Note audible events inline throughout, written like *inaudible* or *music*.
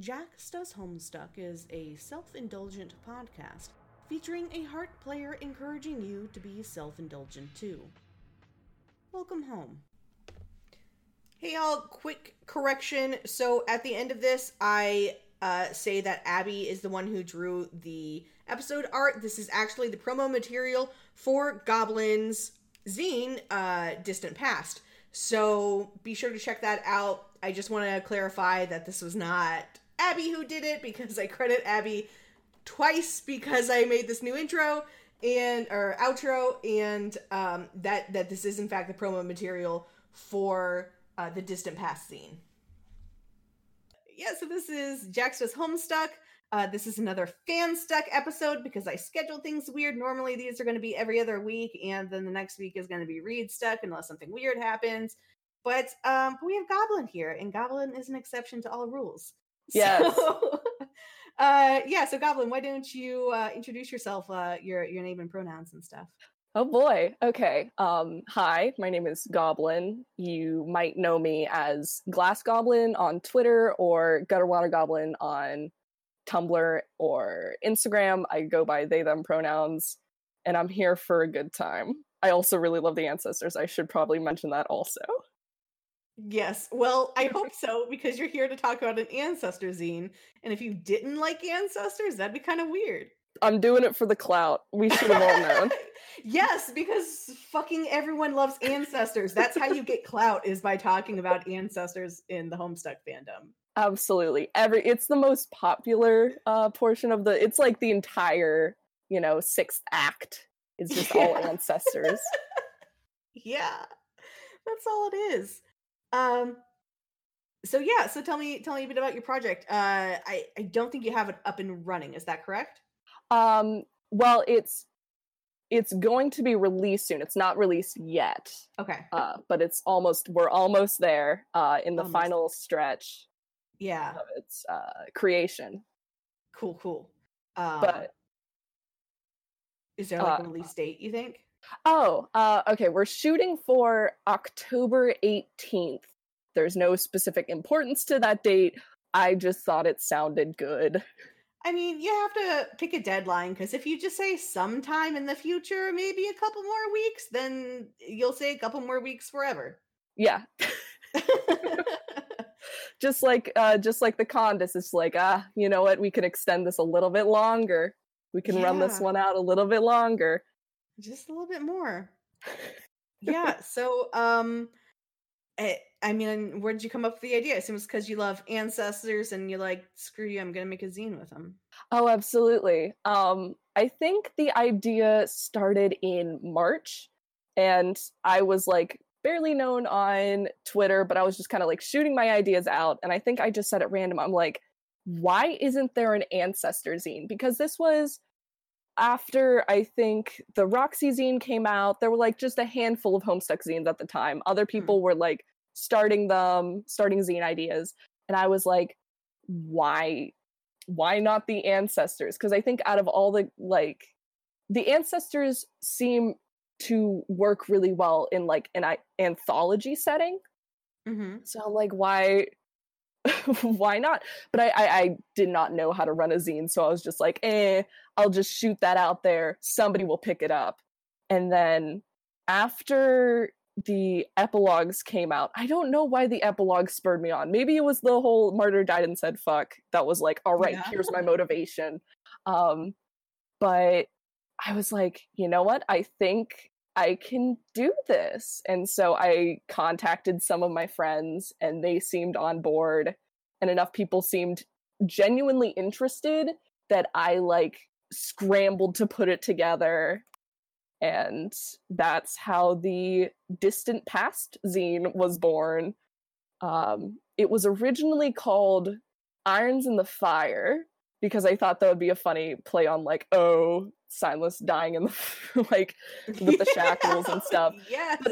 Jax Does Homestuck is a self indulgent podcast featuring a heart player encouraging you to be self indulgent too. Welcome home. Hey, y'all, quick correction. So at the end of this, I uh, say that Abby is the one who drew the episode art. This is actually the promo material for Goblin's zine, uh, Distant Past. So be sure to check that out. I just want to clarify that this was not Abby who did it because I credit Abby twice because I made this new intro and or outro and um, that that this is in fact the promo material for uh, the Distant Past zine. Yeah, so this is Jax Does Homestuck. Uh, this is another fan stuck episode because I schedule things weird. Normally, these are going to be every other week, and then the next week is going to be read stuck unless something weird happens. But um, we have Goblin here, and Goblin is an exception to all rules. Yes. So, *laughs* uh, yeah. So, Goblin, why don't you uh, introduce yourself, uh, your your name and pronouns and stuff? Oh boy. Okay. Um, hi, my name is Goblin. You might know me as Glass Goblin on Twitter or Gutter Water Goblin on Tumblr or Instagram. I go by they them pronouns, and I'm here for a good time. I also really love the ancestors. I should probably mention that also. Yes. Well, I hope *laughs* so because you're here to talk about an ancestor zine, and if you didn't like ancestors, that'd be kind of weird. I'm doing it for the clout. We should have all known. *laughs* yes, because fucking everyone loves ancestors. That's how you get clout is by talking about ancestors in the Homestuck fandom. Absolutely. Every it's the most popular uh portion of the it's like the entire, you know, sixth act. is *laughs* just all ancestors. yeah. That's all it is. Um so yeah, so tell me tell me a bit about your project. Uh I I don't think you have it up and running. Is that correct? Um well it's it's going to be released soon. It's not released yet. Okay. Uh but it's almost we're almost there uh in the Almost final stretch Yeah. of its uh creation. Cool, cool. Um But is there like a uh, release date, you think? Oh, uh, okay. We're shooting for October 18th. There's no specific importance to that date. I just thought it sounded good. I mean, you have to pick a deadline because if you just say sometime in the future, maybe a couple more weeks, then you'll say a couple more weeks forever. Yeah, *laughs* *laughs* just like uh, just like the Condis, it's like ah, you know what? We can extend this a little bit longer. We can run this one out a little bit longer. Just a little bit more. yeah. *laughs* So, um, I, I mean, where did you come up with the idea? It seems because you love ancestors and you're like, screw you, I'm gonna make a zine with them. Oh, absolutely. Um, I think the idea started in March, and I was like barely known on Twitter, but I was just kind of like shooting my ideas out. And I think I just said at random, I'm like, why isn't there an ancestor zine? Because this was after I think the Roxy zine came out. There were like just a handful of Homestuck zines at the time. Other people were like starting them, starting zine ideas. And I was like, why why not the ancestors because i think out of all the like the ancestors seem to work really well in like an anthology setting Mm-hmm. so I'm like why *laughs* why not? But I, I i did not know how to run a zine so i was just like eh i'll just shoot that out there. Somebody will pick it up. And then after the epilogues came out i don't know why the epilogue spurred me on. Maybe it was the whole martyr died and said fuck that was like all right Yeah. here's my motivation. Um but i was like you know what? I think i can do this. And so i contacted some of my friends and they seemed on board and enough people seemed genuinely interested that i like scrambled to put it together. And that's how the distant past zine was born. Um, it was originally called irons in the fire because i thought that would be a funny play on like oh silas dying in the *laughs* like with the shackles and stuff. *laughs* Yes.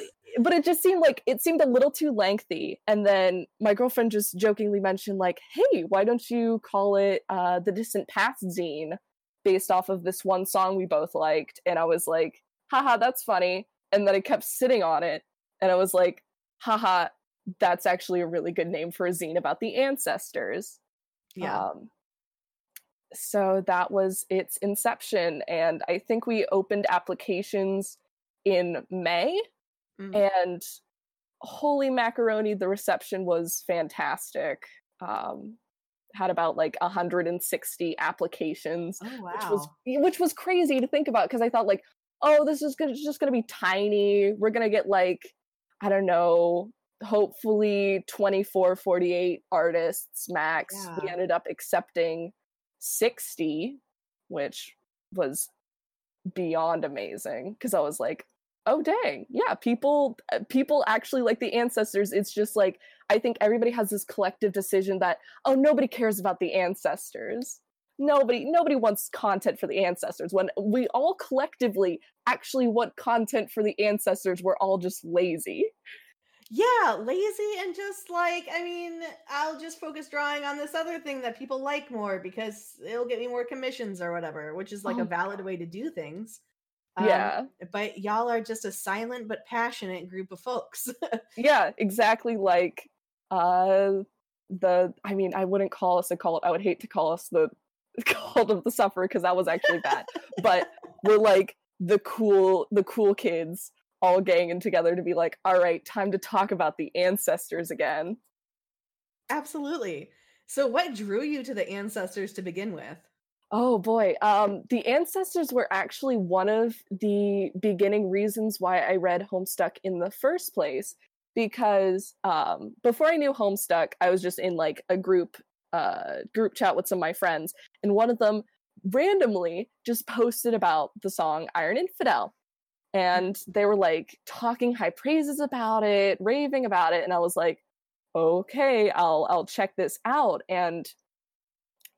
but it just seemed like it seemed a little too lengthy and then my girlfriend just jokingly mentioned like hey why don't you call it uh the distant past zine based off of this one song we both liked and i was like haha that's funny and then i kept sitting on it and i was like haha that's actually a really good name for a zine about the ancestors Yeah. Um, so that was its inception. And I think we opened applications in May. Mm. And holy macaroni, the reception was fantastic. Um, had about like 160 applications, oh wow. which was which was crazy to think about because I thought like, oh, this is gonna, just gonna be tiny. We're gonna get like, I don't know, hopefully 24, 48 artists max. We ended up accepting 60, which was beyond amazing because I was like, oh dang, yeah, people uh, people actually like the ancestors. It's just like I think everybody has this collective decision that oh nobody cares about the ancestors. Nobody nobody wants content for the ancestors when we all collectively actually want content for the ancestors. We're all just lazy. Yeah, lazy and just like, I mean, I'll just focus drawing on this other thing that people like more because it'll get me more commissions or whatever, which is like Oh. a valid way to do things. Um, Yeah. But y'all are just a silent but passionate group of folks. *laughs* yeah exactly like uh the i mean i wouldn't call us a cult i would hate to call us the *laughs* cult of the sufferer because that was actually bad but we're like the cool the cool kids all ganging together to be like all right time to talk about the ancestors again Absolutely. So, what drew you to the ancestors to begin with? Oh boy. Um, the ancestors were actually one of the beginning reasons why I read Homestuck in the first place. Because um, before I knew Homestuck, I was just in like a group uh, group chat with some of my friends, and one of them randomly just posted about the song Iron Infidel. And they were like talking high praises about it, raving about it, and I was like, okay, I'll I'll check this out. And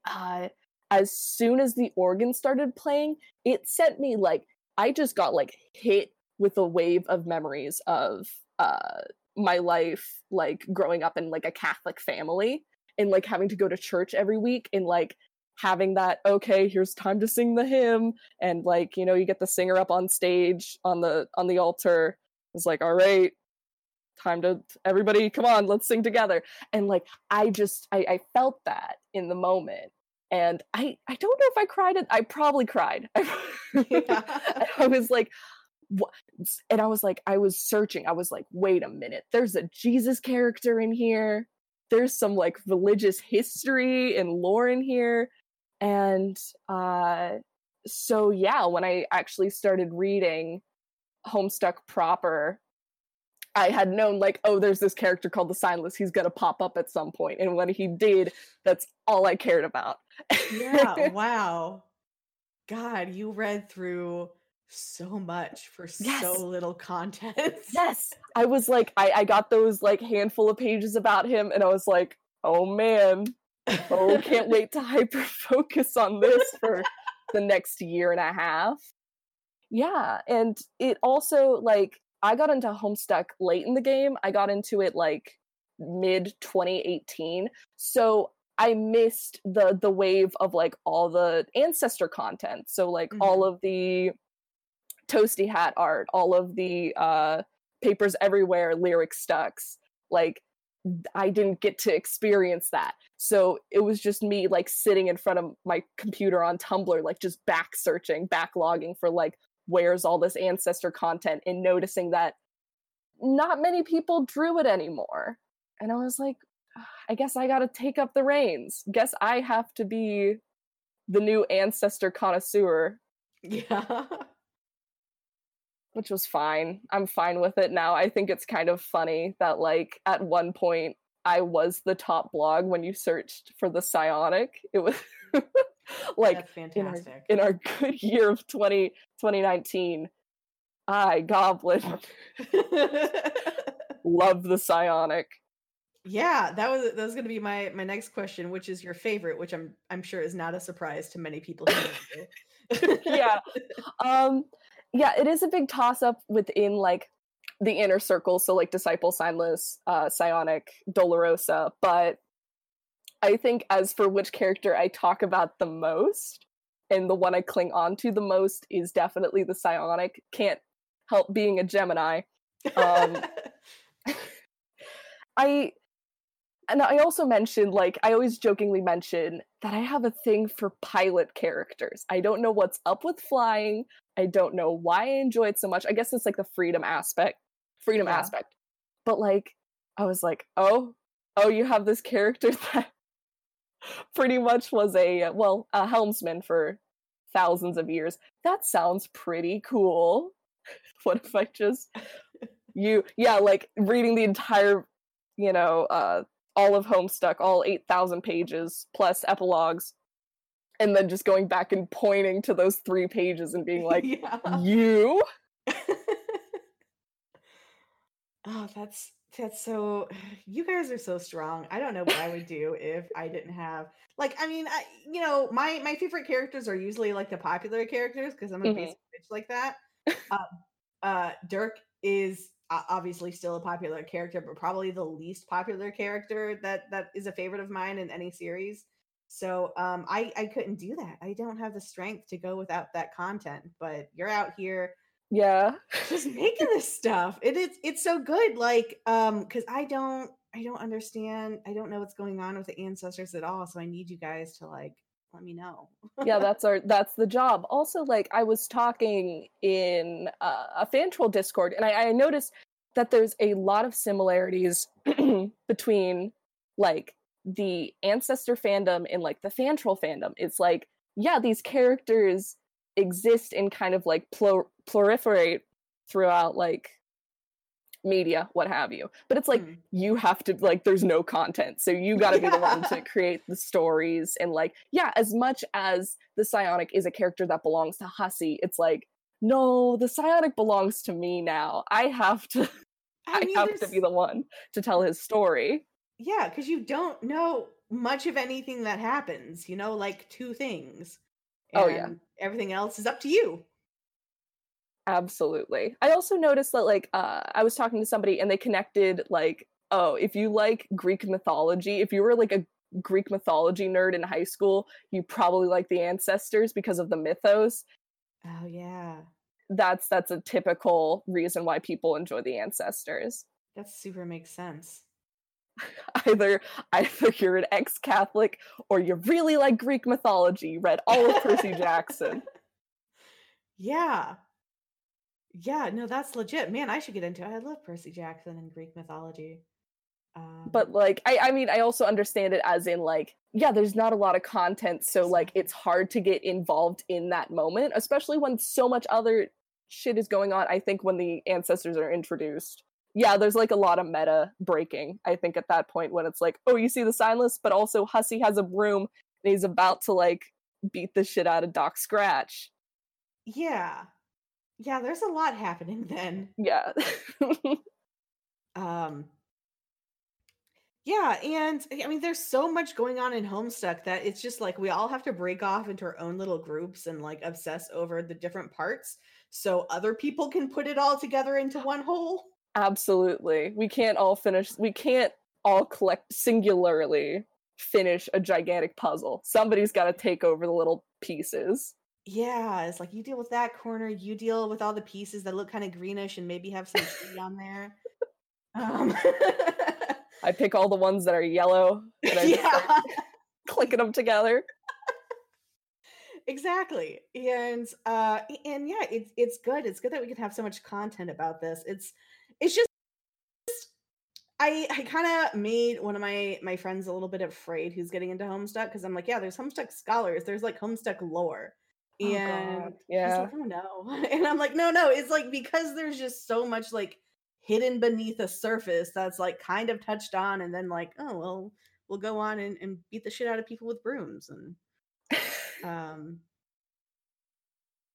uh as soon as the organ started playing, it sent me like I just got like hit with a wave of memories of uh my life like growing up in like a Catholic family and like having to go to church every week and like having that okay here's time to sing the hymn and like you know you get the singer up on stage on the on the altar it's like all right time to everybody come on let's sing together. And like i just i, I felt that in the moment and i i don't know if i cried it i probably cried. *laughs* Yeah. i was like what and i was like i was searching i was like wait a minute there's a jesus character in here there's some like religious history and lore in here and uh so yeah when i actually started reading homestuck proper I had known like, oh, there's this character called the Signless. He's gonna pop up at some point, and when he did, that's all I cared about. yeah, *laughs* wow. God, you read through so much for Yes. so little content. *laughs* yes, I was like, I I got those like handful of pages about him, and I was like, oh man, oh, can't wait to hyper focus on this *laughs* for the next year and a half. Yeah, and it also like I got into Homestuck late in the game. I got into it like mid 2018. So I missed the the wave of like all the ancestor content. So like all of the toasty hat art, all of the uh papers everywhere lyric stucks. Like I didn't get to experience that. So it was just me like sitting in front of my computer on Tumblr, like just back searching, backlogging for like where's all this ancestor content and noticing that not many people drew it anymore. And I was like, "Ah, I guess I got to take up the reins. Guess I have to be the new ancestor connoisseur, *laughs* yeah. Which was fine. I'm fine with it now. I think it's kind of funny that, like, at one point, I was the top blog when you searched for the psionic. It was *laughs* like in our, fantastic. in our good year of 20, 2019. I, Goblin, *laughs* love the psionic. yeah, that was that was going to be my my next question, which is your favorite, which I'm I'm sure is not a surprise to many people who know you. *laughs* yeah um yeah it is a big toss up within like the inner circle so like disciple signless uh psionic dolorosa but i think as for which character i talk about the most and the one i cling on to the most is definitely the psionic can't help being a gemini Um, *laughs* i and I also mentioned, like, I always jokingly mention that I have a thing for pilot characters. I don't know what's up with flying. I don't know why I enjoy it so much. I guess it's like the freedom aspect, freedom Yeah. aspect. But like, I was like, oh, oh, you have this character *laughs* that pretty much was a well, a helmsman for thousands of years. That sounds pretty cool. *laughs* what if I just *laughs* you yeah, like reading the entire, you know, uh all of Homestuck, all 8,000 pages plus epilogues and then just going back and pointing to those 3 pages and being like, *laughs* yeah. "You?" *laughs* oh, that's that's so. You guys are so strong. I don't know what I would do *laughs* if I didn't have like. I mean, I you know my my favorite characters are usually like the popular characters because I'm a Mhm. basic bitch like that. uh, uh, Dirk is obviously still a popular character, but probably the least popular character that that is a favorite of mine in any series. So um, I I couldn't do that. I don't have the strength to go without that content. But you're out here Yeah. *laughs* just making this stuff. It is it's so good. Like um, because I don't I don't understand. I don't know what's going on with the ancestors at all. So I need you guys to like let me know. yeah *laughs* that's our that's the job also like i was talking in uh, a fan troll discord and I, I noticed that there's a lot of similarities *clears throat* between like the ancestor fandom and like the fan troll fandom. It's like yeah these characters exist and kind of like plur- proliferate throughout like media what have you. But it's like Hmm. you have to like there's no content so you got to be the one to *laughs* create the stories and like yeah as much as the psionic is a character that belongs to Hussie it's like no the psionic belongs to me now. I have to *laughs* i, mean, have to be the one to tell his story Yeah, because you don't know much of anything that happens, you know, like two things. Oh, yeah. Everything else is up to you. absolutely i also noticed that like uh i was talking to somebody and they connected like oh if you like greek mythology if you were like a greek mythology nerd in high school you probably like the ancestors because of the mythos Oh yeah. that's that's a typical reason why people enjoy the ancestors That super makes sense. *laughs* either either you're an ex-catholic or you really like greek mythology read all of percy *laughs* jackson Yeah. Yeah, no, that's legit. Man, I should get into it. I love Percy Jackson and Greek mythology. Um, but like I, I mean i also understand it as in like yeah there's not a lot of content so like it's hard to get involved in that moment especially when so much other shit is going on i think when the ancestors are introduced yeah there's like a lot of meta breaking i think at that point when it's like oh you see the Signless but also Hussie has a broom and he's about to like beat the shit out of doc scratch yeah. Yeah, there's a lot happening then. yeah *laughs* Um Yeah, and I mean there's so much going on in Homestuck that it's just like we all have to break off into our own little groups and like obsess over the different parts so other people can put it all together into one whole. Absolutely. We can't all finish we can't all collect singularly finish a gigantic puzzle. Somebody's got to take over the little pieces. Yeah, it's like you deal with that corner, you deal with all the pieces that look kind of greenish and maybe have some tree on there. *laughs* Um *laughs* I pick all the ones that are yellow and I just yeah. *laughs* clicking them together. exactly and uh and yeah it's it's good it's good that we can have so much content about this it's it's just i i kind of made one of my my friends a little bit afraid who's getting into homestuck because i'm like yeah there's homestuck scholars there's like homestuck lore Oh, God, and he's yeah. like, oh no *laughs* and i'm like no no it's like because there's just so much like hidden beneath the surface that's like kind of touched on and then like oh well we'll go on and, and beat the shit out of people with brooms and *laughs* um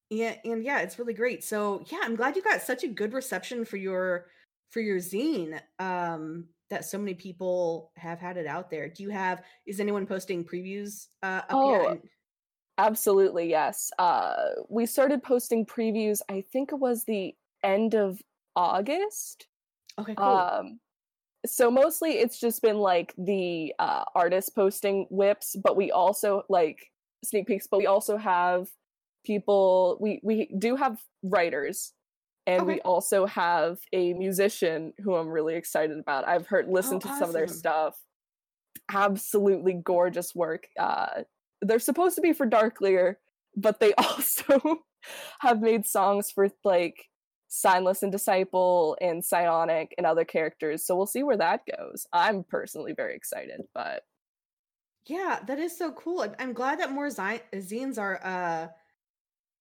yeah and yeah it's really great so yeah i'm glad you got such a good reception for your for your zine um that so many people have had it out there do you have is anyone posting previews uh up Oh, yet? Absolutely, yes. Uh we started posting previews I think it was the end of August. okay cool Um, so mostly it's just been like the uh, artists posting whips, but we also like sneak peeks. But we also have people. We we do have writers, and we also have a musician who I'm really excited about. I've heard listened Oh, to some of their stuff. absolutely gorgeous work. Uh, they're supposed to be for Darkleer, but they *laughs* also have made songs for like Signless and Disciple and Psionic and other characters. So we'll see where that goes. I'm personally very excited, but yeah, that is so cool. I'm, I'm glad that more zines are uh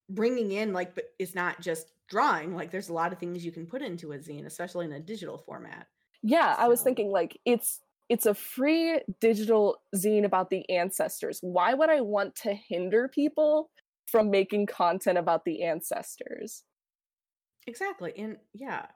bringing in like but it's not just drawing like there's a lot of things you can put into a zine especially in a digital format. Yeah i was thinking like it's it's a free digital zine about the ancestors. Why would i want to hinder people from making content about the ancestors? Exactly and yeah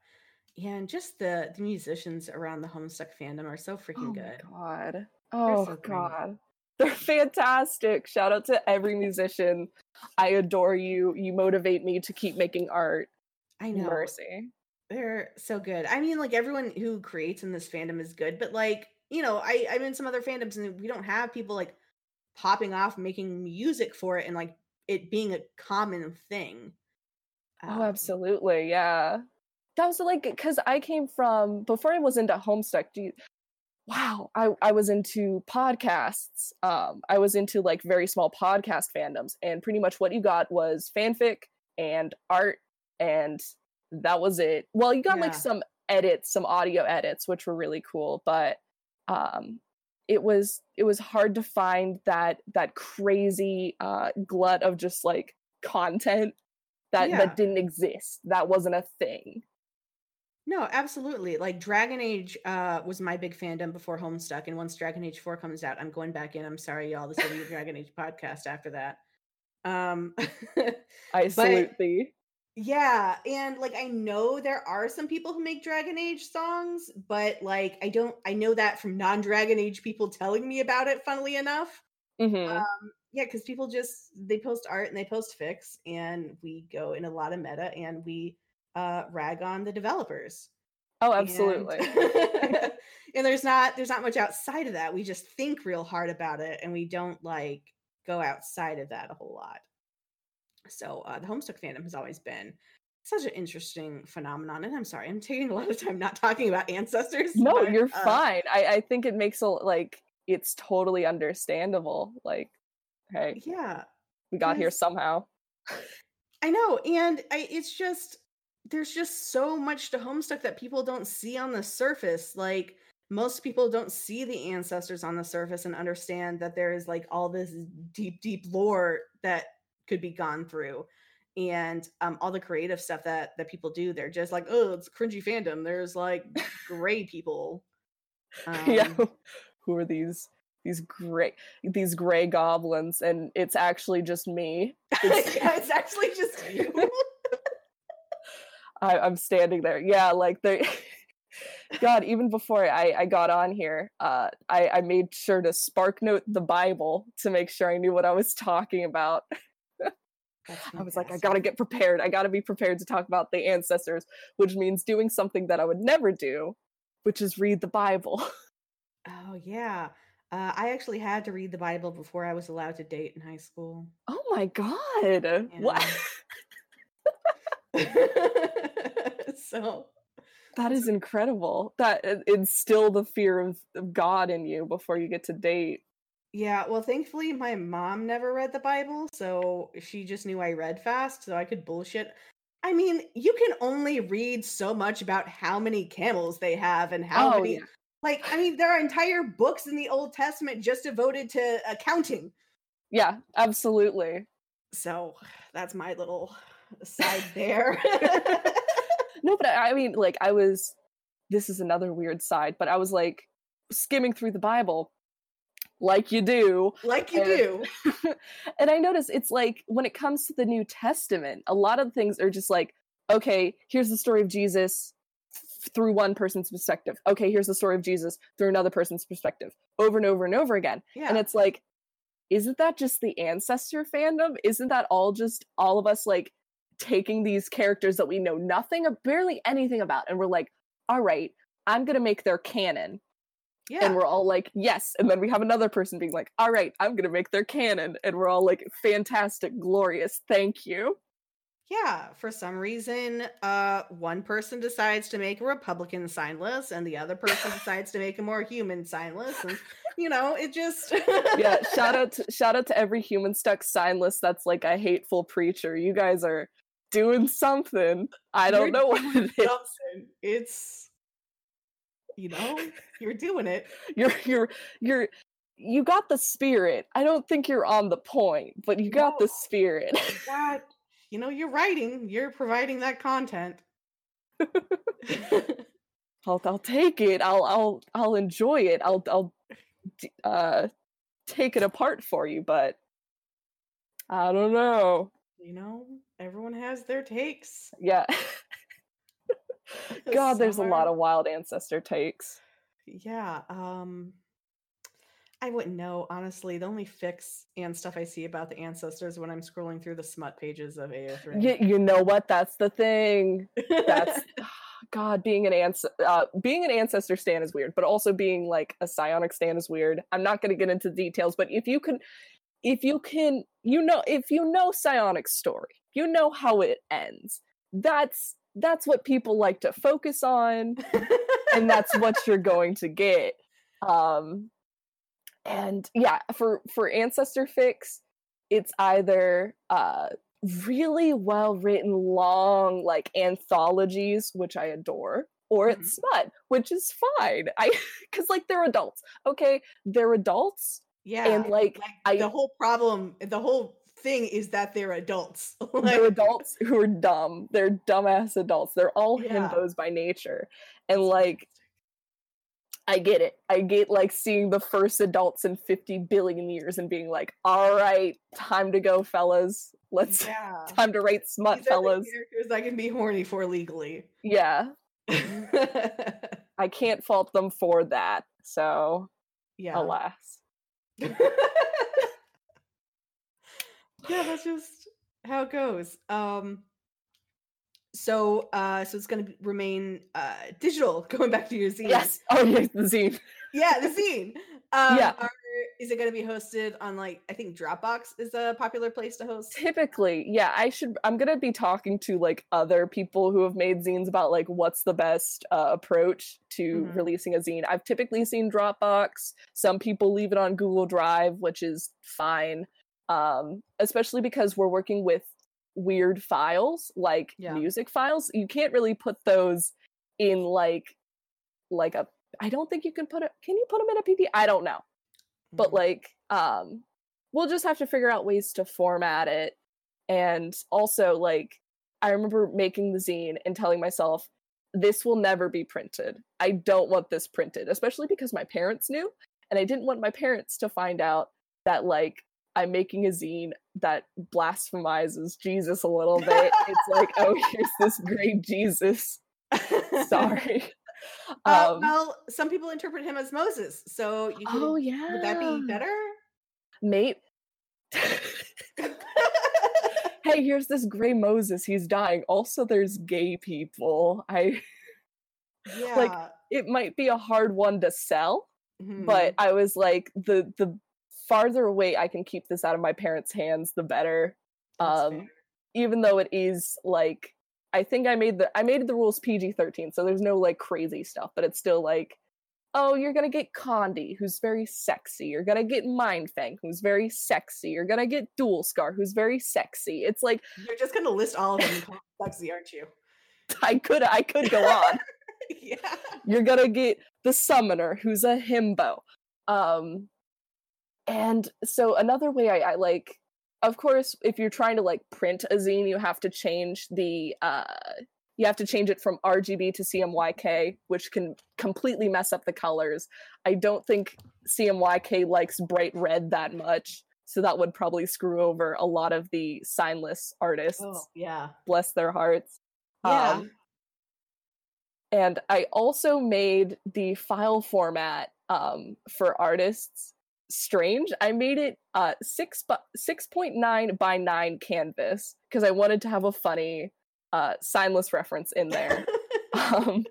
and just the the musicians around the homestuck fandom are so freaking oh good. god. Oh so god they're fantastic. Shout out to every musician. I adore you. You motivate me to keep making art. I know. Mercy. They're so good. I mean like everyone who creates in this fandom is good but like you know i i'm in some other fandoms and we don't have people like popping off making music for it and like it being a common thing. Oh, Um, absolutely. Yeah. That was like because I came from before I was into Homestuck. Do you, wow, I I was into podcasts. Um, I was into like very small podcast fandoms, and pretty much what you got was fanfic and art, and that was it. Well, you got like some edits, some audio edits, which were really cool, but um, it was it was hard to find that that crazy uh glut of just like content that Yeah. that didn't exist that wasn't a thing No, absolutely. Like Dragon Age uh was my big fandom before Homestuck, and once Dragon Age 4 comes out, I'm going back in. I'm sorry, y'all. This will be a Dragon Age podcast after that. Um *laughs* i But- salute thee yeah, and like I know there are some people who make Dragon Age songs, but like I don't I know that from non-Dragon Age people telling me about it, funnily enough. Mhm. Um yeah, because people just they post art and they post fix, and we go in a lot of meta and we uh rag on the developers. oh absolutely. *laughs* and there's not there's not much outside of that. We just think real hard about it and we don't like go outside of that a whole lot. So uh, the homestuck fandom has always been such an interesting phenomenon and i'm sorry i'm taking a lot of time not talking about ancestors no but, you're uh, fine. I i think it makes a like it's totally understandable like hey yeah. we got here somehow. I know, and I it's just there's just so much to Homestuck that people don't see on the surface. Like most people don't see the ancestors on the surface and understand that there is like all this deep, deep lore that could be gone through. And um, all the creative stuff that that people do, they're just like, oh, it's cringy fandom. There's like gray people. *laughs* yeah Um, who are these these gray these gray goblins and it's actually just me *laughs* It's- yeah, it's actually just *laughs* you. I, I'm standing there. Yeah, like they. *laughs* God, even before I, I got on here, uh, I, I made sure to spark note the Bible to make sure I knew what I was talking about. *laughs* I was like, I gotta get prepared. I gotta be prepared to talk about the ancestors, which means doing something that I would never do, which is read the Bible. *laughs* Oh yeah. Uh, I actually had to read the Bible before I was allowed to date in high school. Oh my god! What? So That is incredible. That uh, instill the fear of, of God in you before you get to date. yeah, well, thankfully my mom never read the Bible, so she just knew I read fast, so I could bullshit. I mean, you can only read so much about how many camels they have and how Oh, many. yeah. Like, I mean, there are entire books in the Old Testament just devoted to accounting. Yeah, absolutely. So that's my little side there. *laughs* No, but I, I mean, like, I was. This is another weird side, but I was like skimming through the Bible, like you do, like you And- do. *laughs* and I noticed it's like when it comes to the New Testament, a lot of things are just like, okay, here's the story of Jesus through one person's perspective. Okay, here's the story of Jesus through another person's perspective, over and over and over again. Yeah. And it's like, isn't that just the ancestor fandom? Isn't that all just all of us like taking these characters that we know nothing of barely anything about and we're like, all right, I'm gonna make their canon. yeah. And we're all like, yes. And then we have another person being like, all right, I'm gonna make their canon. And we're all like, fantastic, glorious, thank you. Yeah, for some reason, uh, one person decides to make a Republican Signless, and the other person *laughs* decides to make a more human Signless, and you know, it just yeah. Shout out, *laughs* to, shout out to every Humanstuck Signless that's like a hateful preacher. You guys are doing something. I don't You're know what it is. something. It's you know, you're doing it. *laughs* You're you're you're you got the spirit. I don't think you're on the point, but you got the spirit. God, you know, you're writing, you're providing that content. *laughs* I'll I'll take it. I'll I'll I'll enjoy it. I'll I'll uh take it apart for you, but I don't know. you know, everyone has their takes. Yeah. *laughs* God, there's a lot of wild ancestor takes. Yeah, um I wouldn't know, honestly. The only fix and stuff I see about the ancestors when I'm scrolling through the smut pages of AO3. You, you know what? That's the thing. That's *laughs* *sighs* God, being an ans- uh, being an ancestor stan is weird, but also being like a psionic stan is weird. I'm not going to get into details, but if you can, if you can, you know, if you know psionic story, you know how it ends. That's that's what people like to focus on, and that's what *laughs* you're going to get. Um, and yeah, for for ancestor fix, it's either uh really well written long like anthologies which i adore or Mhm. it's smut which is fine i *laughs* because like they're adults okay they're adults yeah. and like, like I- the whole problem, the whole thing is that they're adults. *laughs* they're adults who are dumb they're dumbass adults they're all Yeah. himbos by nature and like i get it i get like seeing the first adults in 50 billion years and being like all right time to go fellas let's yeah. *laughs* time to write smut These fellas characters I can be horny for legally. yeah *laughs* I can't fault them for that. So, yeah. alas. Yeah, that's just how it goes. Um so uh so it's gonna be, remain uh digital *laughs* going back to your zine. Yes. Oh, yes, the zine. Yeah, the zine. *laughs* Um Yeah. are, is it gonna be hosted on like I think Dropbox is a popular place to host? Typically, yeah, I should. I'm gonna be talking to like other people who have made zines about like what's the best uh, approach to Mhm. releasing a zine. I've typically seen Dropbox. Some people leave it on Google Drive, which is fine. Um, especially because we're working with weird files like Yeah. music files. You can't really put those in like like a. I don't think you can put it. Can you put them in a PP? I don't know. but Mhm. like um we'll just have to figure out ways to format it and also like i remember making the zine and telling myself this will never be printed i don't want this printed especially because my parents knew and i didn't want my parents to find out that like i'm making a zine that blasphemizes jesus a little bit it's like oh *laughs* here's this great jesus sorry *laughs* Uh, um well, some people interpret him as Moses, so you can, oh yeah would that be better? mate *laughs* hey, here's this gray Moses. He's dying. Also, there's gay people. I yeah. it might be a hard one to sell, mhm, but I was like, the the farther away I can keep this out of my parents' hands, the better. Um, even though it is like, I think I made the I made the rules PG thirteen, so there's no like crazy stuff, but it's still like. Oh, you're gonna get Condi, who's very sexy. You're gonna get Mindfang, who's very sexy. You're gonna get Dual Scar, who's very sexy. It's like You're just gonna list all of them and call them *laughs* sexy, aren't you? *laughs* I could I could go on. *laughs* yeah. You're gonna get the summoner, who's a himbo. Um and so another way I, I like of course, if you're trying to like print a zine, you have to change the uh you have to change it from RGB to CMYK, which can completely mess up the colors. I don't think CMYK likes bright red that much, so that would probably screw over a lot of the signless artists. Oh, yeah. Bless their hearts. Yeah. Um, and I also made the file format um, for artists strange. I made it uh, six bu- six point nine by nine canvas because I wanted to have a funny uh, signless reference in there. *laughs* um,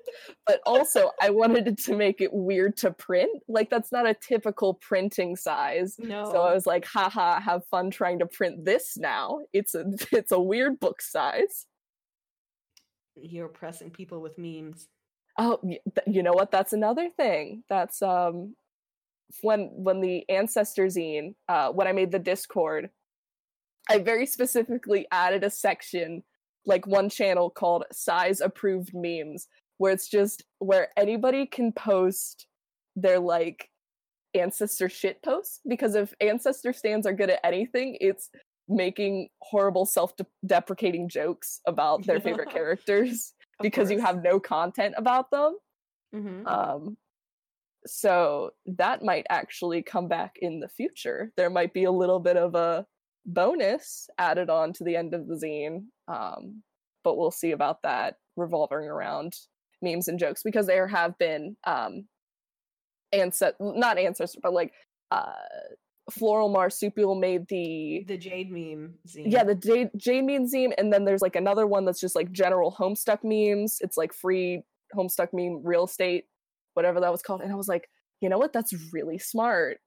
but also I wanted it to make it weird to print. Like that's not a typical printing size. No. So I was like, haha, have fun trying to print this now. It's a *laughs* it's a weird book size. You're oppressing people with memes. Oh, you know what? That's another thing. That's um when when the ancestor zine, uh, when I made the Discord, I very specifically added a section, like one channel called size approved memes, where it's just where anybody can post their like ancestor shit posts. Because if ancestor stands are good at anything, it's making horrible self-deprecating jokes about their favorite *laughs* characters because you have no content about them. Mhm. Um, so that might actually come back in the future. There might be a little bit of a bonus added on to the end of the zine, um, but we'll see about that revolving around memes and jokes because there have been um, ancest not ancestor, but like uh, Floral Marsupial made the the Jade meme zine. yeah the jade, jade meme zine and then there's like another one that's just like general homestuck memes it's like free homestuck meme real estate whatever that was called and i was like you know what? That's really smart.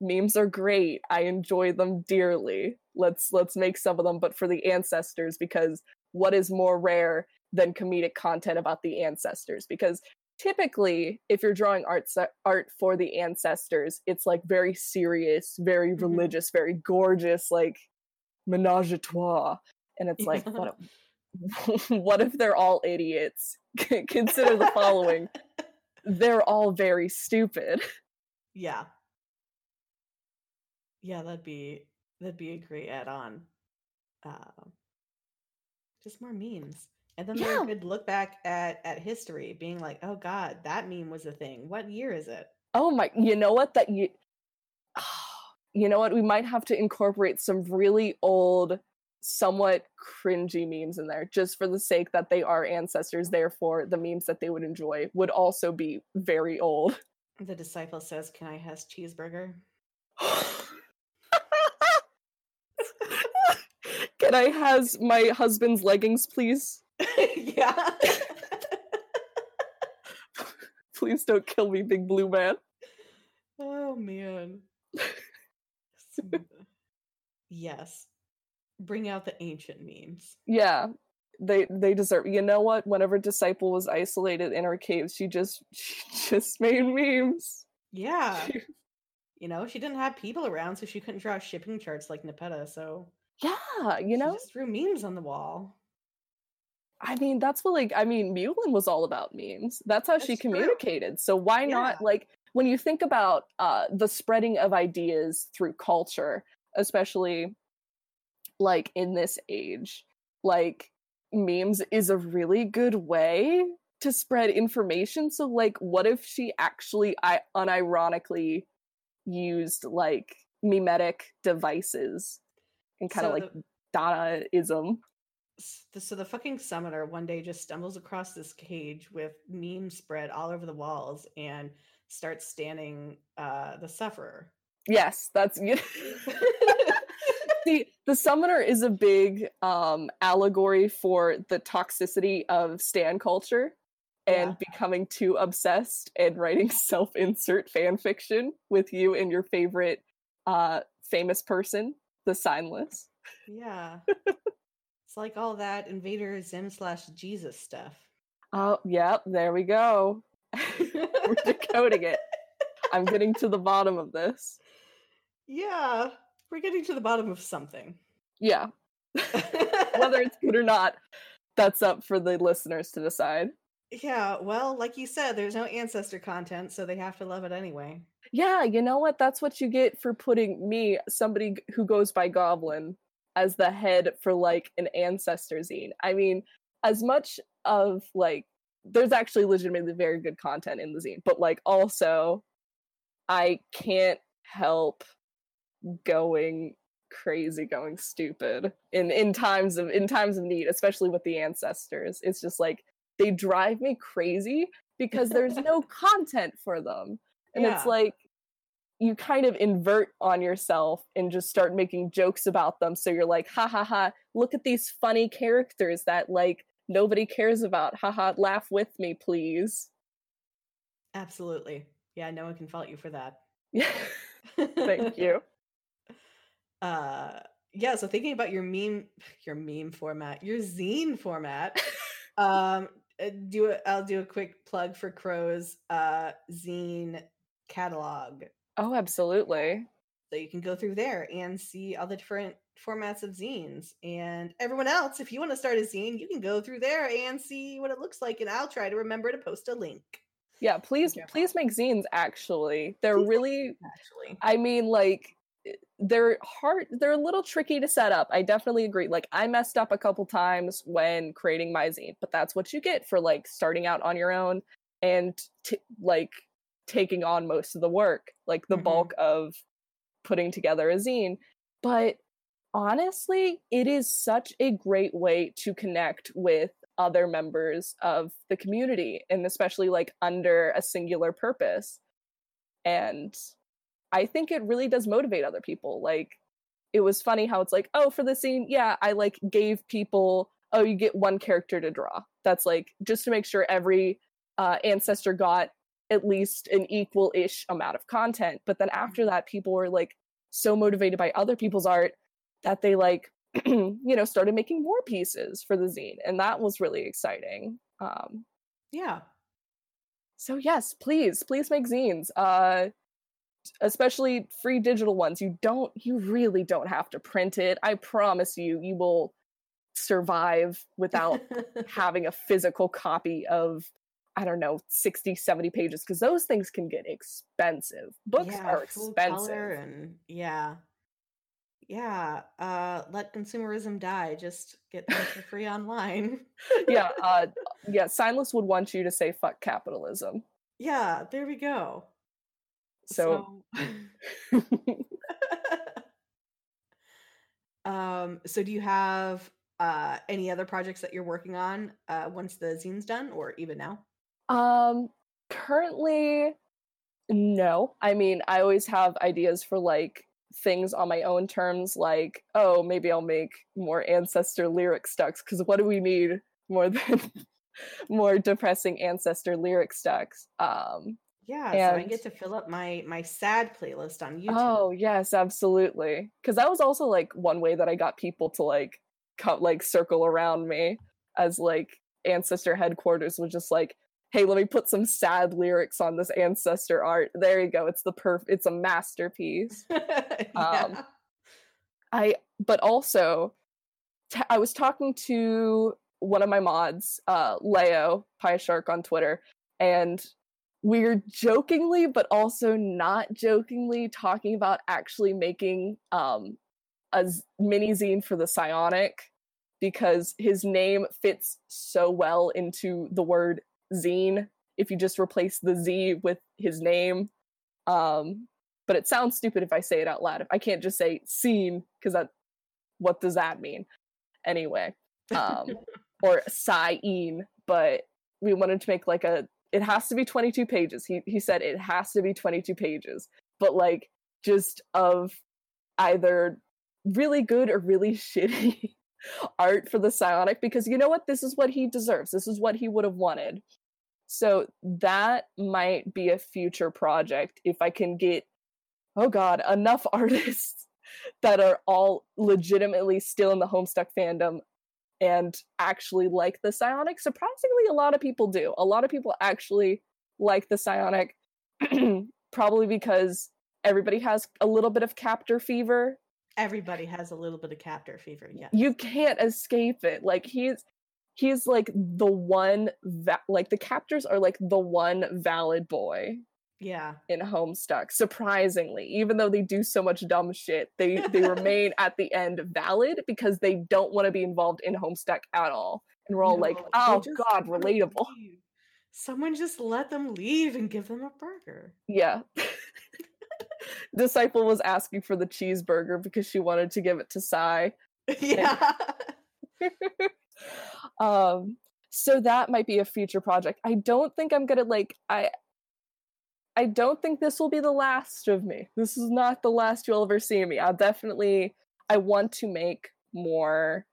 Memes are great. I enjoy them dearly. Let's let's make some of them but for the ancestors because what is more rare than comedic content about the ancestors? Because typically if you're drawing art art for the ancestors it's like very serious very Mhm. religious very gorgeous like menage a trois. And it's like what *laughs* if, *laughs* what if they're all idiots? *laughs* Consider the following they're all very stupid *laughs* yeah. Yeah, that'd be that'd be a great add-on. Uh, just more memes. And then Yeah. a good look back at at history, being like, oh god, that meme was a thing. What year is it? oh my you know what that you *sighs* you know what we might have to incorporate some really old somewhat cringy memes in there just for the sake that they are ancestors therefore the memes that they would enjoy would also be very old *laughs* The disciple says, Can I has cheeseburger? *laughs* can i has my husband's leggings please *laughs* yeah. please don't kill me big blue man oh man. Yes. Bring out the ancient memes. yeah they they deserve you know what whenever disciple was isolated in her cave she just *laughs* she just made memes Yeah. you know, she didn't have people around, so she couldn't draw shipping charts like Nepeta, so yeah you she know just threw memes on the wall. i mean that's what like i mean Mulan was all about memes that's how she That's true. communicated so why not like when you think about uh the spreading of ideas through culture especially like in this age like memes is a really good way to spread information so like what if she actually i unironically used like mimetic devices and kind of So like the- Dadaism. So the fucking summoner one day just stumbles across this cage with memes spread all over the walls and starts standing uh the sufferer. Yes, that's *laughs* *laughs* the the summoner is a big um allegory for the toxicity of stan culture and becoming too obsessed and writing *laughs* self-insert fan fiction with you and your favorite uh famous person, the signless. Yeah. it's like all that Invader Zim slash Jesus stuff. Oh, yep, there we go. *laughs* We're decoding it. I'm getting to the bottom of this. *laughs* Yeah. We're getting to the bottom of something. Yeah, *laughs* whether it's good or not, that's up for the listeners to decide. Yeah, well, like you said, there's no ancestor content, so they have to love it anyway. Yeah, you know what? That's what you get for putting me, somebody who goes by Goblin, as the head for like an ancestor zine. I mean, as much of like, there's actually legitimately very good content in the zine, but like also, I can't help going crazy, going stupid in in times of in times of need, especially with the ancestors. It's just like they drive me crazy because there's no *laughs* content for them and it's like you kind of invert on yourself and just start making jokes about them so you're like ha ha ha look at these funny characters that like nobody cares about. ha ha laugh with me, please. Absolutely. Yeah, no one can fault you for that. Yeah. *laughs* Thank you. *laughs* Uh yeah, so thinking about your meme *sighs* your meme format, your zine format. *laughs* um uh, do it I'll do a quick plug for Cro's uh zine catalog. Oh, absolutely. So you can go through there and see all the different formats of zines. And everyone else, if you want to start a zine, you can go through there and see what it looks like. And I'll try to remember to post a link. Yeah, please, please make zines. Actually, they're Please really. Actually. I mean, like they're hard. They're a little tricky to set up. I definitely agree. Like I messed up a couple times when creating my zine, but that's what you get for like starting out on your own and t- like taking on most of the work, like the Mhm. bulk of putting together a zine. But honestly, it is such a great way to connect with other members of the community and especially like under a singular purpose. And I think it really does motivate other people. Like it was funny how it's like, oh, for the zine, yeah, I like gave people, oh, you get one character to draw. That's like just to make sure every uh, ancestor got at least an equal-ish amount of content. But then after that, people were like so motivated by other people's art that they like, *clears throat* you know, started making more pieces for the zine, and that was really exciting. Um, Yeah. so yes, please, please make zines. Uh especially free digital ones. You don't you really don't have to print it. I promise you you will survive without *laughs* having a physical copy of I don't know 60 70 pages because those things can get expensive. Books Yeah, are expensive. and yeah. Yeah. Uh let consumerism die. Just get them for free *laughs* online. yeah, *laughs* uh yeah, Signless would want you to say fuck capitalism. Yeah, there we go. So, So, *laughs* um, so do you have uh any other projects that you're working on uh once the zine's done or even now? Um, currently, no. I mean, I always have ideas for like things on my own terms, like, oh, maybe I'll make more ancestor lyric stucks. Because what do we need more than *laughs* more depressing ancestor lyric stucks? Um, Yeah, so I get to fill up my my sad playlist on YouTube. oh yes, absolutely. Because that was also like one way that I got people to like come like circle around me as like ancestor headquarters was just like hey let me put some sad lyrics on this ancestor art there you go it's the perf it's a masterpiece *laughs* yeah. i but also t- I was talking to one of my mods uh leo pie shark on twitter and we're jokingly but also not jokingly talking about actually making um a mini zine for the Psiioniic because his name fits so well into the word zine if you just replace the z with his name. Um but it sounds stupid if i say it out loud. I can't just say scene because that what does that mean? Anyway um *laughs* or Saeen, but we wanted to make like a it has to be 22 pages. He he said it has to be 22 pages, but like just of either really good or really *laughs* shitty art for the Psiioniic because you know what this is what he deserves. This is what he would have wanted. So that might be a future project if I can get oh god, enough *laughs* artists that are all legitimately still in the Homestuck fandom and actually like the Psiioniic surprisingly a lot of people do a lot of people actually like the Psiioniic *clears throat* probably because everybody has a little bit of captor fever Everybody has a little bit of captor fever. Yeah. you can't escape it like he's he's like the one va- like the captors are like the one valid boy Yeah. in Homestuck. Surprisingly, even though they do so much dumb shit, they they *laughs* remain at the end valid because they don't want to be involved in Homestuck at all. And we're all like, No, they oh god, relatable. Someone just let them leave and give them a burger. Yeah. *laughs* Disciple was asking for the cheeseburger because she wanted to give it to Sai. yeah. *laughs* um so that might be a future project. I don't think I'm gonna like I I don't think this will be the last of me. This is not the last you'll ever see me. I'll definitely I want to make more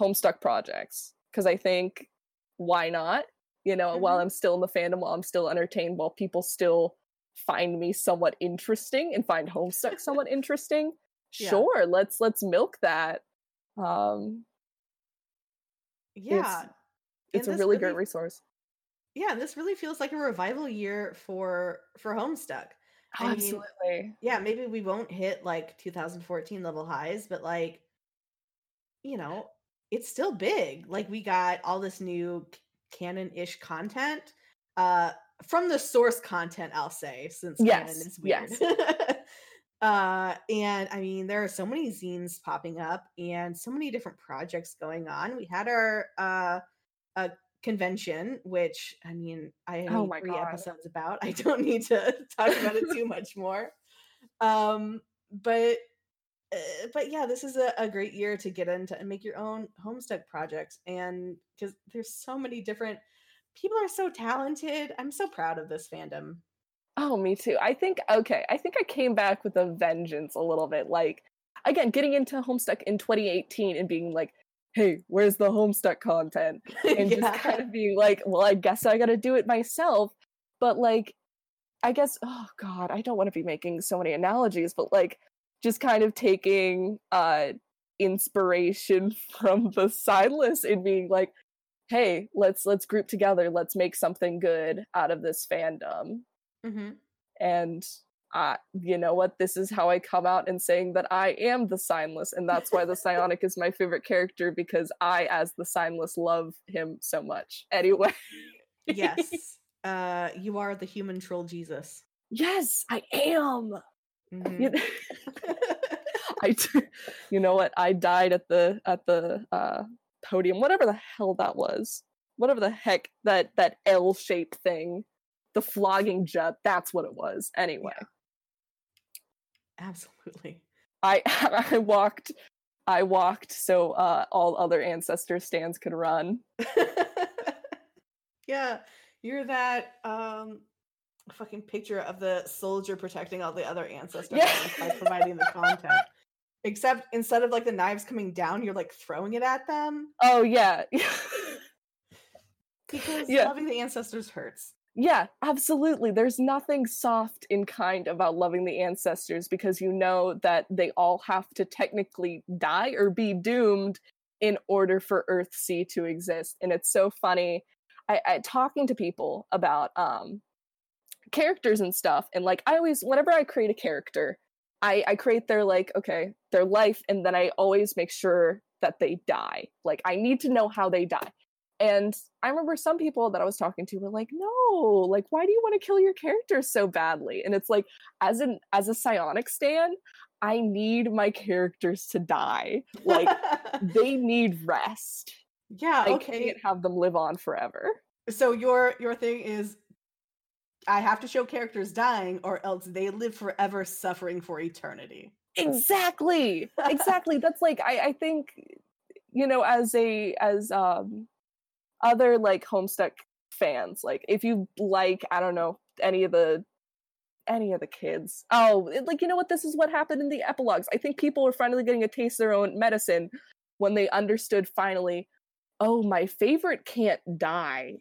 Homestuck projects because I think why not? You know, while Mhm. I'm still in the fandom, while I'm still entertained, while people still find me somewhat interesting and find Homestuck somewhat interesting, *laughs* Yeah. sure, let's let's milk that. Um, Yeah. it's a this really great resource. Yeah, this really feels like a revival year for for Homestuck. I mean, Absolutely. yeah, maybe we won't hit like 2014 level highs, but like, you know, it's still big. Like we got all this new canon-ish content uh from the source content, I'll say, since canon Yes, is weird. yes. *laughs* uh and I mean there are so many zines popping up and so many different projects going on. We had our uh a convention, which I mean, I have my three God. episodes about. I don't need to *laughs* talk about it too *laughs* much more. Um, but uh, but yeah, this is a, a great year to get into and make your own Homestuck projects, and because there's so many different people are so talented. I'm so proud of this fandom. Oh, me too. I think okay. I think I came back with a vengeance a little bit. Like again, getting into Homestuck in 2018 and being like, "Hey, where's the Homestuck content?" *laughs* and Yeah. just kind of being like, "Well, I guess I got to do it myself." But like, I guess, oh god, I don't want to be making so many analogies, but like, just kind of taking uh inspiration *laughs* from the Signless and being like, "Hey, let's let's group together. Let's make something good out of this fandom." hmm and uh, you know what this is how i come out and saying that i am the signless and that's why the *laughs* Psiioniic is my favorite character because i as the signless love him so much. Anyway. Yes, *laughs* uh, you are the human troll Jesus. yes i am. Mhm. you, *laughs* I d- you know what i died at the at the uh podium whatever the hell that was. Whatever the heck that that l shaped thing. The flogging jut that's what it was. Anyway Absolutely. I *laughs* I walked I walked so uh all other ancestor stands could run. *laughs* yeah, you're that um fucking picture of the soldier protecting all the other ancestors Yeah. by providing the content. Except instead of like the knives coming down, you're like throwing it at them Oh yeah. *laughs* because Yeah. loving the ancestors hurts. Yeah, absolutely. There's nothing soft and kind about loving the ancestors because you know that they all have to technically die or be doomed in order for Earth C to exist. And it's so funny. I, I talking to people about um characters and stuff, and like I always whenever I create a character, I, I create their like okay their life and then i always make sure that they die like i need to know how they die and i remember some people that i was talking to were like no like why do you want to kill your characters so badly? And it's like as an as a Psiioniic stan i need my characters to die. Like *laughs* they need rest. Yeah, i okay. can't have them live on forever. So your your thing is I have to show characters dying or else they live forever suffering for eternity. exactly exactly. That's like i i think you know as a as um other like homestuck fans like if you like i don't know any of the any of the kids oh it- like you know what this is what happened in the epilogues i think people were finally getting a taste of their own medicine when they understood finally oh my favorite can't die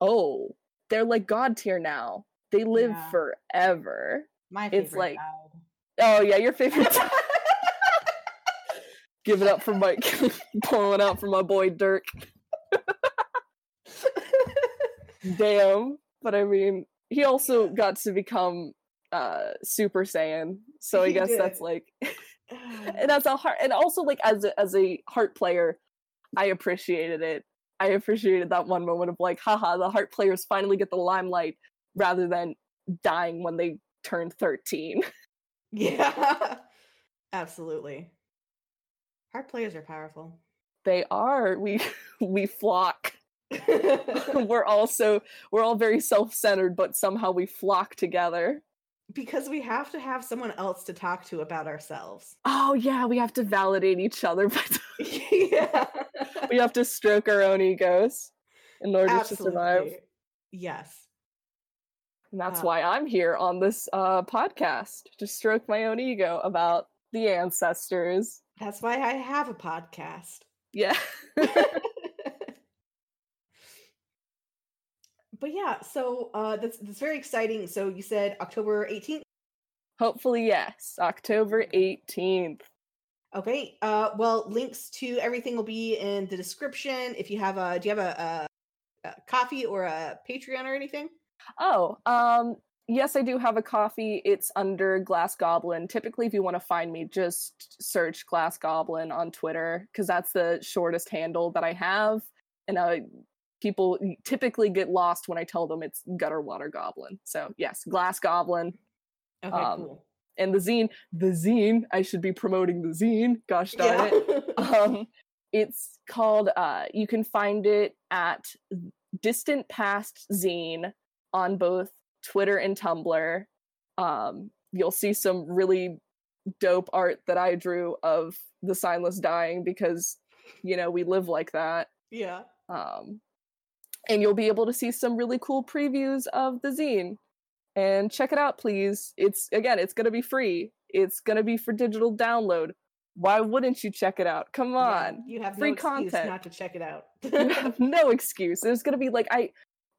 oh they're like god tier now they live Yeah. forever My favorite It's like- died. oh yeah your favorite *laughs* Give it up for Mike. *laughs* Pulling out for my boy Dirk. Damn. But I mean, he also got to become uh Super Saiyan. So I He guess that's like *sighs* and that's a heart and also like as a as a heart player, I appreciated it. I appreciated that one moment of like, haha, the heart players finally get the limelight rather than dying when they turn 13. *laughs* yeah. Absolutely. Heart players are powerful. They are. We *laughs* we flock. *laughs* we're also we're all very self-centered but somehow we flock together because we have to have someone else to talk to about ourselves. oh yeah we have to validate each other but *laughs* yeah. *laughs* we have to stroke our own egos in order to survive Yes. and that's Uh, why i'm here on this uh podcast to stroke my own ego about the ancestors That's why I have a podcast. yeah but yeah, so uh, that's that's very exciting. So you said October eighteenth. Hopefully, yes, October eighteenth. Okay. Uh, well, links to everything will be in the description. If you have a, do you have a, a, a Ko-fi or a Patreon or anything? Oh, um, yes, I do have a Ko-fi. It's under Glass Goblin. Typically, if you want to find me, just search Glass Goblin on Twitter because that's the shortest handle that I have. And uh, people typically get lost when I tell them it's Gutter Water Goblin. So yes, Glass Goblin. Okay, Um, cool. And the zine, the zine. I should be promoting the zine. Gosh darn it. um it's called uh you can find it at distant past zine on both twitter and tumblr um you'll see some really dope art that i drew of the signless dying because you know we live like that yeah. um and you'll be able to see some really cool previews of the zine and check it out please it's again it's going to be free it's going to be for digital download why wouldn't you check it out come Yeah, on You have free no excuse content. not to check it out. *laughs* you have no excuse. There's gonna be like I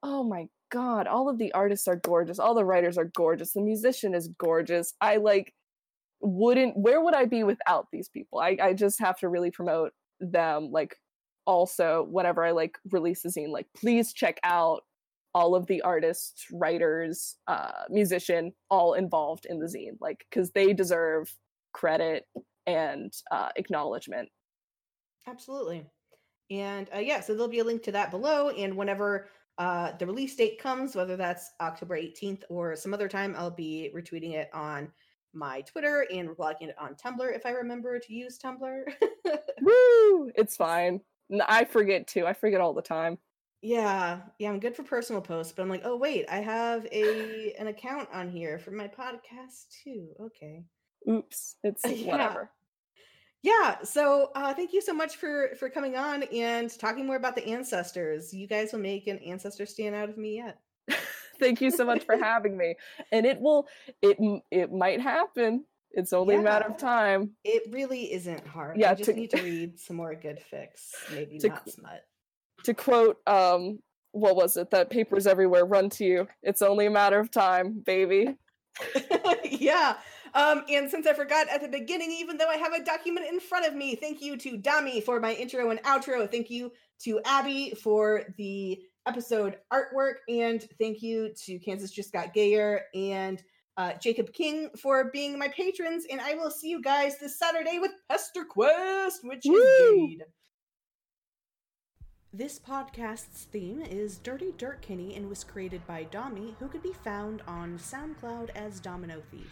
oh my god, all of the artists are gorgeous, all the writers are gorgeous, the musician is gorgeous. I like wouldn't where would I be without these people? I, I just have to really promote them like also whenever I like release a zine, like please check out all of the artists, writers, uh, musician, all involved in the zine, like because they deserve credit and uh, acknowledgement. Absolutely. And uh, yeah, so there'll be a link to that below. And whenever uh, the release date comes, whether that's October 18th or some other time, I'll be retweeting it on my Twitter and reblogging it on Tumblr if I remember to use Tumblr. *laughs* Woo! It's fine. I forget too. I forget all the time. yeah, yeah, I'm good for personal posts, but I'm like, oh wait, I have a an account on here for my podcast too. Okay. Oops. It's *laughs* Yeah. whatever. Yeah, so uh, thank you so much for for coming on and talking more about the ancestors. You guys will make an ancestor stand out of me yet. *laughs* Thank you so much for *laughs* having me. And it will it it might happen. It's only a matter of time. It really isn't hard. Yeah, I just to- need to read some more good fics. Maybe To not smut. To quote um what was it? That papers everywhere run to you. It's only a matter of time, baby. *laughs* yeah. Um, and since I forgot at the beginning, even though I have a document in front of me, thank you to Domi for my intro and outro. Thank you to Abby for the episode artwork. And thank you to Kansas Just Got Gayer and uh, Jacob King for being my patrons. And I will see you guys this Saturday with Pester Quest, which Woo! is Jade. This podcast's theme is Dirty Dirt Kinney and was created by Domi, who could be found on SoundCloud as Domino Thief.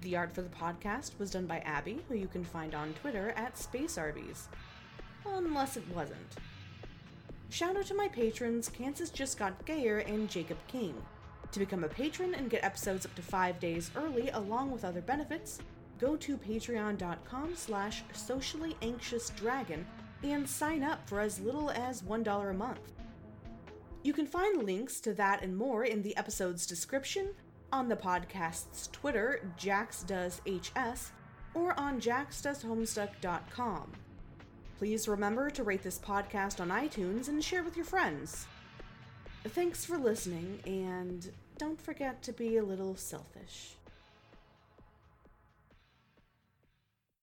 The art for the podcast was done by Abby, who you can find on Twitter at Space Arby's. Unless it wasn't. Shout out to my patrons, Kansas Just Got Gayer and Jacob King. To become a patron and get episodes up to five days early along with other benefits, go to patreon.com slash socially anxious dragon and sign up for as little as $1 a month. You can find links to that and more in the episode's description, on the podcast's Twitter, JaxDoesHS, or on jaxdoeshomestuck.com. Please remember to rate this podcast on iTunes and share with your friends. Thanks for listening, and don't forget to be a little selfish.